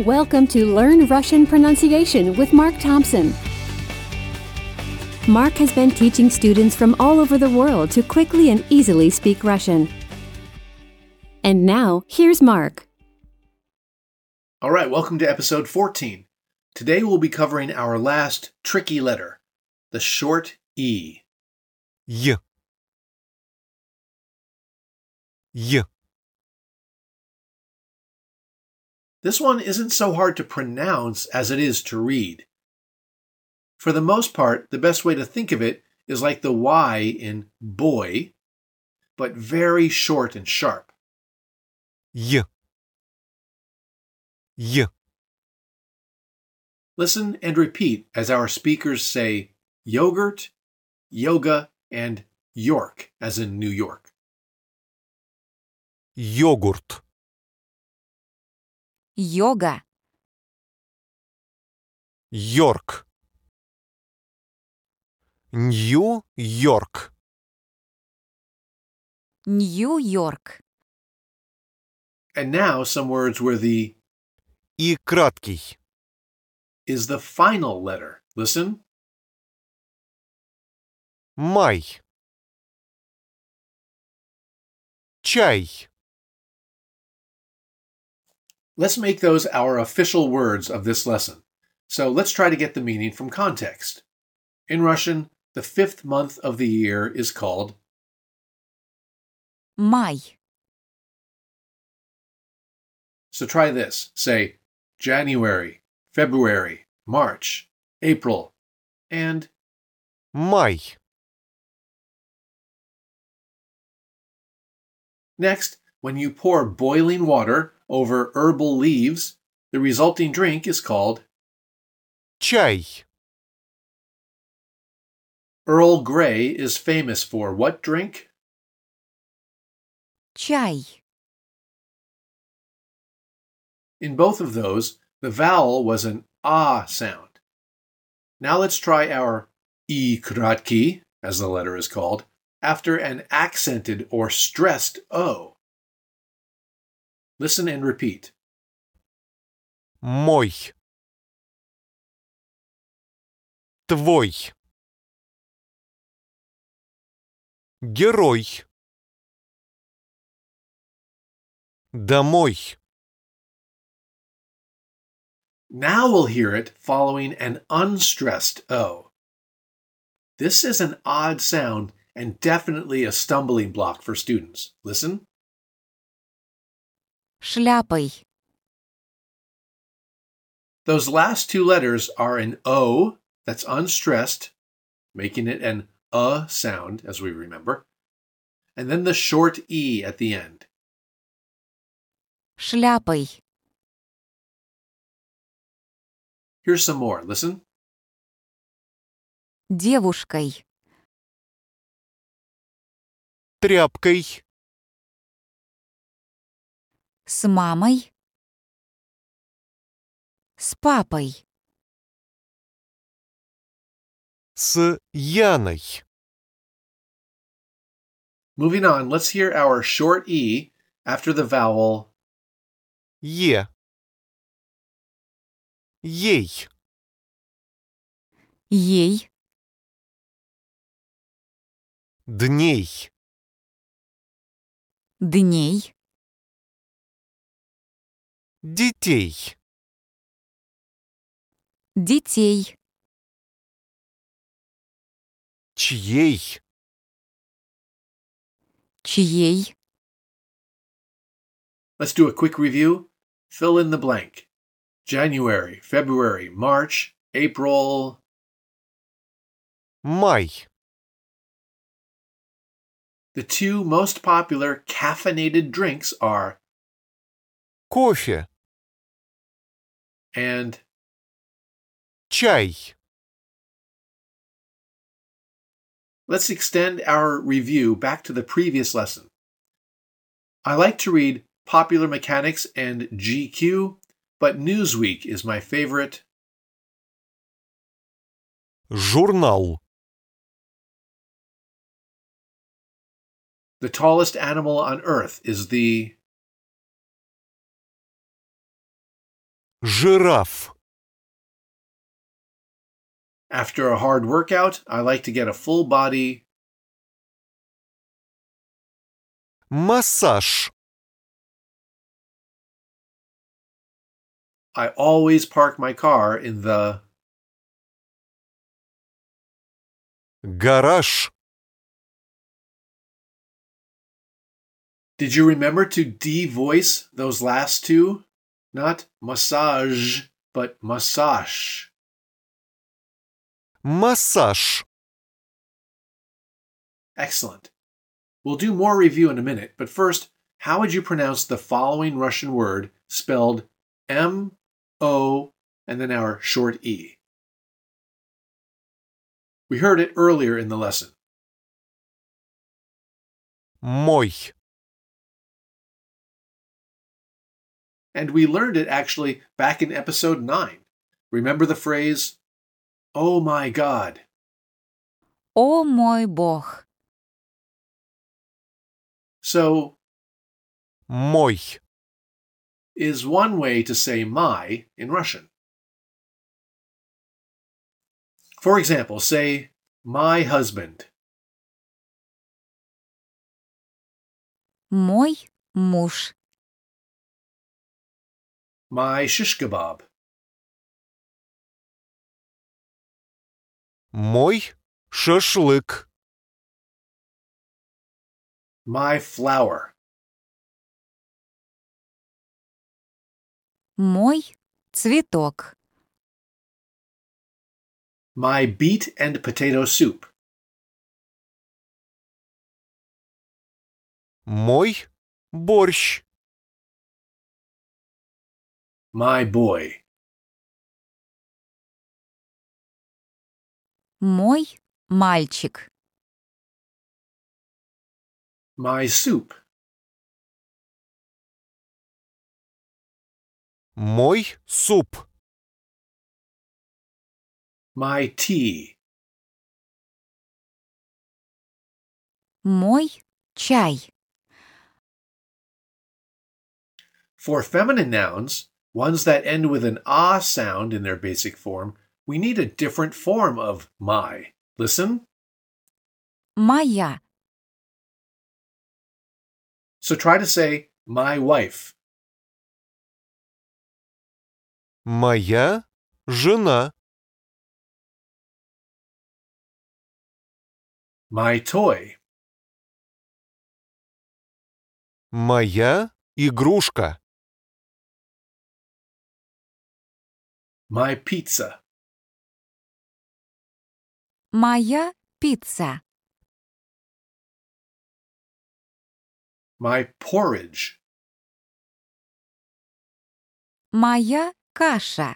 Welcome to Learn Russian Pronunciation with Mark Thompson. Mark has been teaching students from all over the world to quickly and easily speak Russian. And now, here's Mark. All right, welcome to episode 14. Today we'll be covering our last tricky letter, the short E. Й. Й. This one isn't so hard to pronounce as it is to read. For the most part, the best way to think of it is like the Y in boy, but very short and sharp. Y. Y. Listen and repeat as our speakers say yogurt, yoga, and York, as in New York. Yogurt. Йога. Йорк. Нью-Йорк. Нью-Йорк. And now some words where the И краткий. is the final letter. Listen. Май. Чай. Let's make those our official words of this lesson. So let's try to get the meaning from context. In Russian, the fifth month of the year is called May. So try this. Say January, February, March, April, and May. Next, when you pour boiling water over herbal leaves, the resulting drink is called Чай. Earl Grey is famous for what drink? Чай. In both of those, the vowel was an ah sound. Now let's try our i kratki, as the letter is called, after an accented or stressed o. Listen and repeat. Мой. Твой. Герой. Домой. Now we'll hear it following an unstressed O. This is an odd sound and definitely a stumbling block for students. Listen. Шляпой. Those last two letters are an O that's unstressed, making it an uh sound, as we remember, and then the short E at the end. Шляпой. Here's some more. Listen. Девушкой. Тряпкой. С мамой. С папой. С Яной. Moving on, let's hear our short E after the vowel Е. Ей. Ей. Дней. Дней. Детей. Детей. Чьей. Чьей. Let's do a quick review. Fill in the blank. January, February, March, April. Май. The two most popular caffeinated drinks are Кофе. and Чай. let's extend our review back to the previous lesson. I like to read Popular Mechanics and GQ, but Newsweek is my favorite. Журнал. The tallest animal on earth is the Жираф. After a hard workout, I like to get a full body. Массаж. I always park my car in the. Гараж. Did you remember to de-voice those last two? Not massage, but massage. Массаж. Excellent. We'll do more review in a minute, but first, how would you pronounce the following Russian word spelled M O and then our short E? We heard it earlier in the lesson. Мой. And we learned it actually back in episode 9. Remember the phrase, Oh my God. О мой Бог. So, Мой. is one way to say my in Russian. For example, say, my husband. Мой муж. My shish kebab. Мой шашлык. My flower. Мой цветок. My beet and potato soup. Мой борщ. My boy. Мой мальчик. My soup. Мой суп. My tea. Мой чай. For feminine nouns, ones that end with an ah sound in their basic form, we need a different form of my. Listen. Моя. So try to say my wife. Моя жена. My toy. Моя игрушка. My pizza. Моя пицца. My porridge. Моя каша.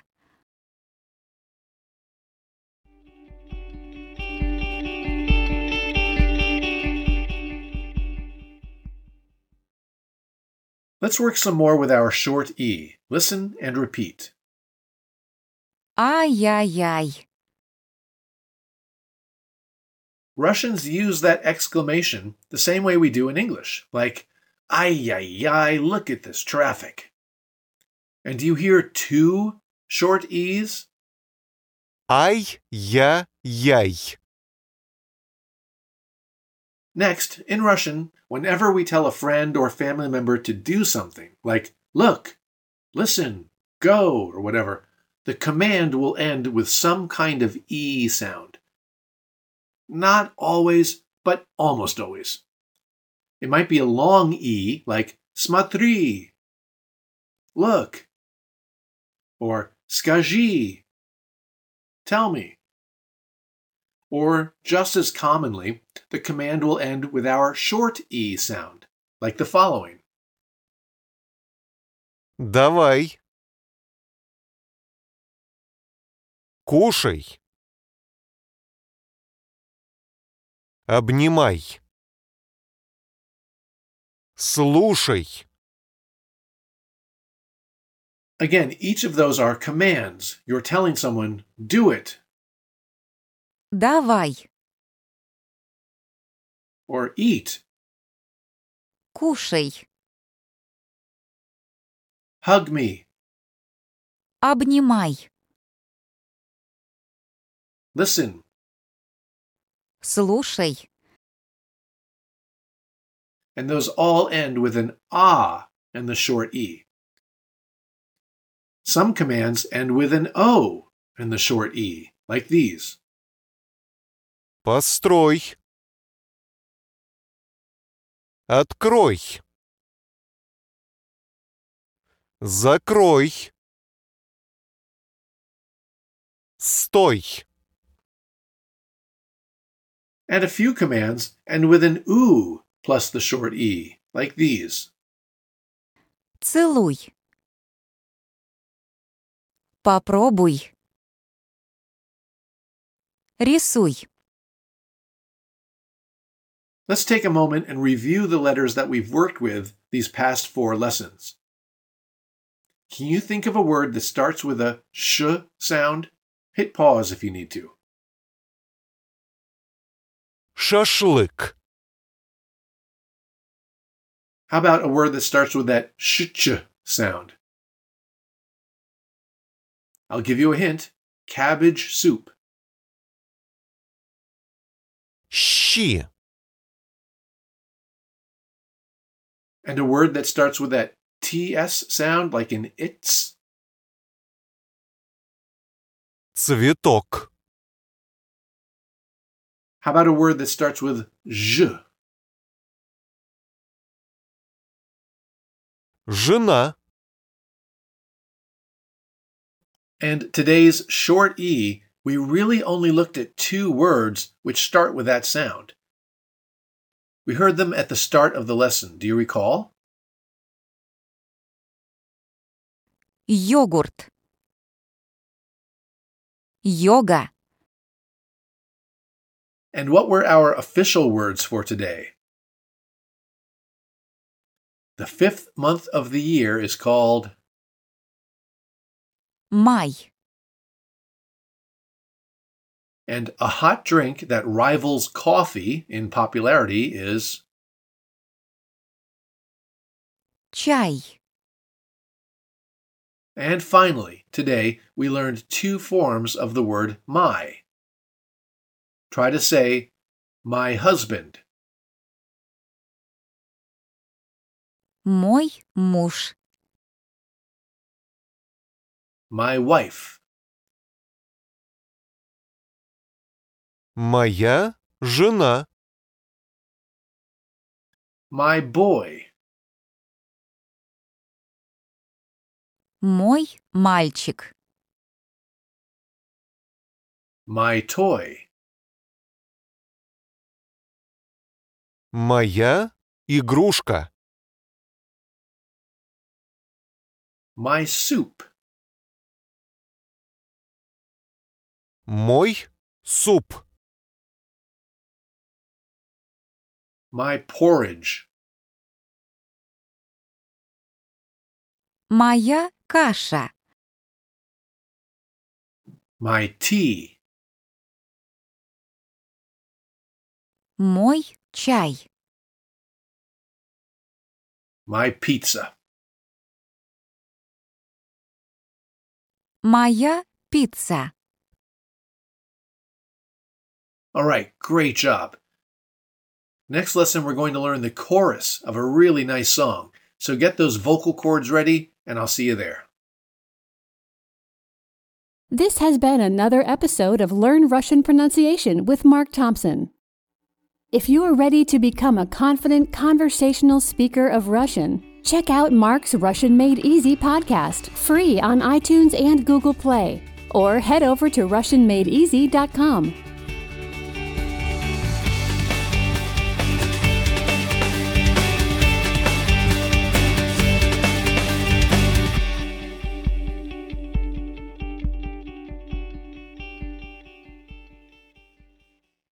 Let's work some more with our short E. Listen and repeat. Ай-яй-яй. Russians use that exclamation the same way we do in English, like, ay, ay, ay, look at this traffic. And do you hear two short E's? Ай-я-яй. Next, in Russian, whenever we tell a friend or family member to do something, like look, listen, go, or whatever, the command will end with some kind of E sound. Not always, but almost always. It might be a long E, like smatri, look, or skaji, tell me. Or, just as commonly, the command will end with our short E sound, like the following. Давай. Кушай. Обнимай. Слушай. Again, each of those are commands. You're telling someone, do it, Давай. or eat, Кушай. hug me, Обнимай. Listen. Слушай. And those all end with an ah and the short e. Some commands end with an o and the short e, like these. Построй. Открой. Закрой. Стой. And a few commands end with an oo plus the short e, like these. Целуй. Попробуй. Рисуй. Let's take a moment and review the letters that we've worked with these past four lessons. Can you think of a word that starts with a sh sound? Hit pause if you need to. Шашлык. How about a word that starts with that sh sound? I'll give you a hint cabbage soup. Щи. And a word that starts with that TS sound, like in its. Цветок. How about a word that starts with zh? Жена. And today's short E, we really only looked at two words which start with that sound. We heard them at the start of the lesson. Do you recall? Йогурт. Йога. And what were our official words for today? The fifth month of the year is called Mai. And a hot drink that rivals coffee in popularity is Chai. And finally, today we learned two forms of the word Mai. Try to say, my husband. Мой муж. my wife, Моя жена. my boy, Мой мальчик. my toy, Моя игрушка. my soup, Мой суп. my porridge, Моя каша. my tea, Мой чай. my pizza. Моя пицца. All right, great job. Next lesson, we're going to learn the chorus of a really nice song. So get those vocal cords ready, and I'll see you there. This has been another episode of Learn Russian Pronunciation with Mark Thompson. If you are ready to become a confident conversational speaker of Russian, check out Mark's Russian Made Easy podcast, free on iTunes and Google Play, or head over to RussianMadeEasy.com.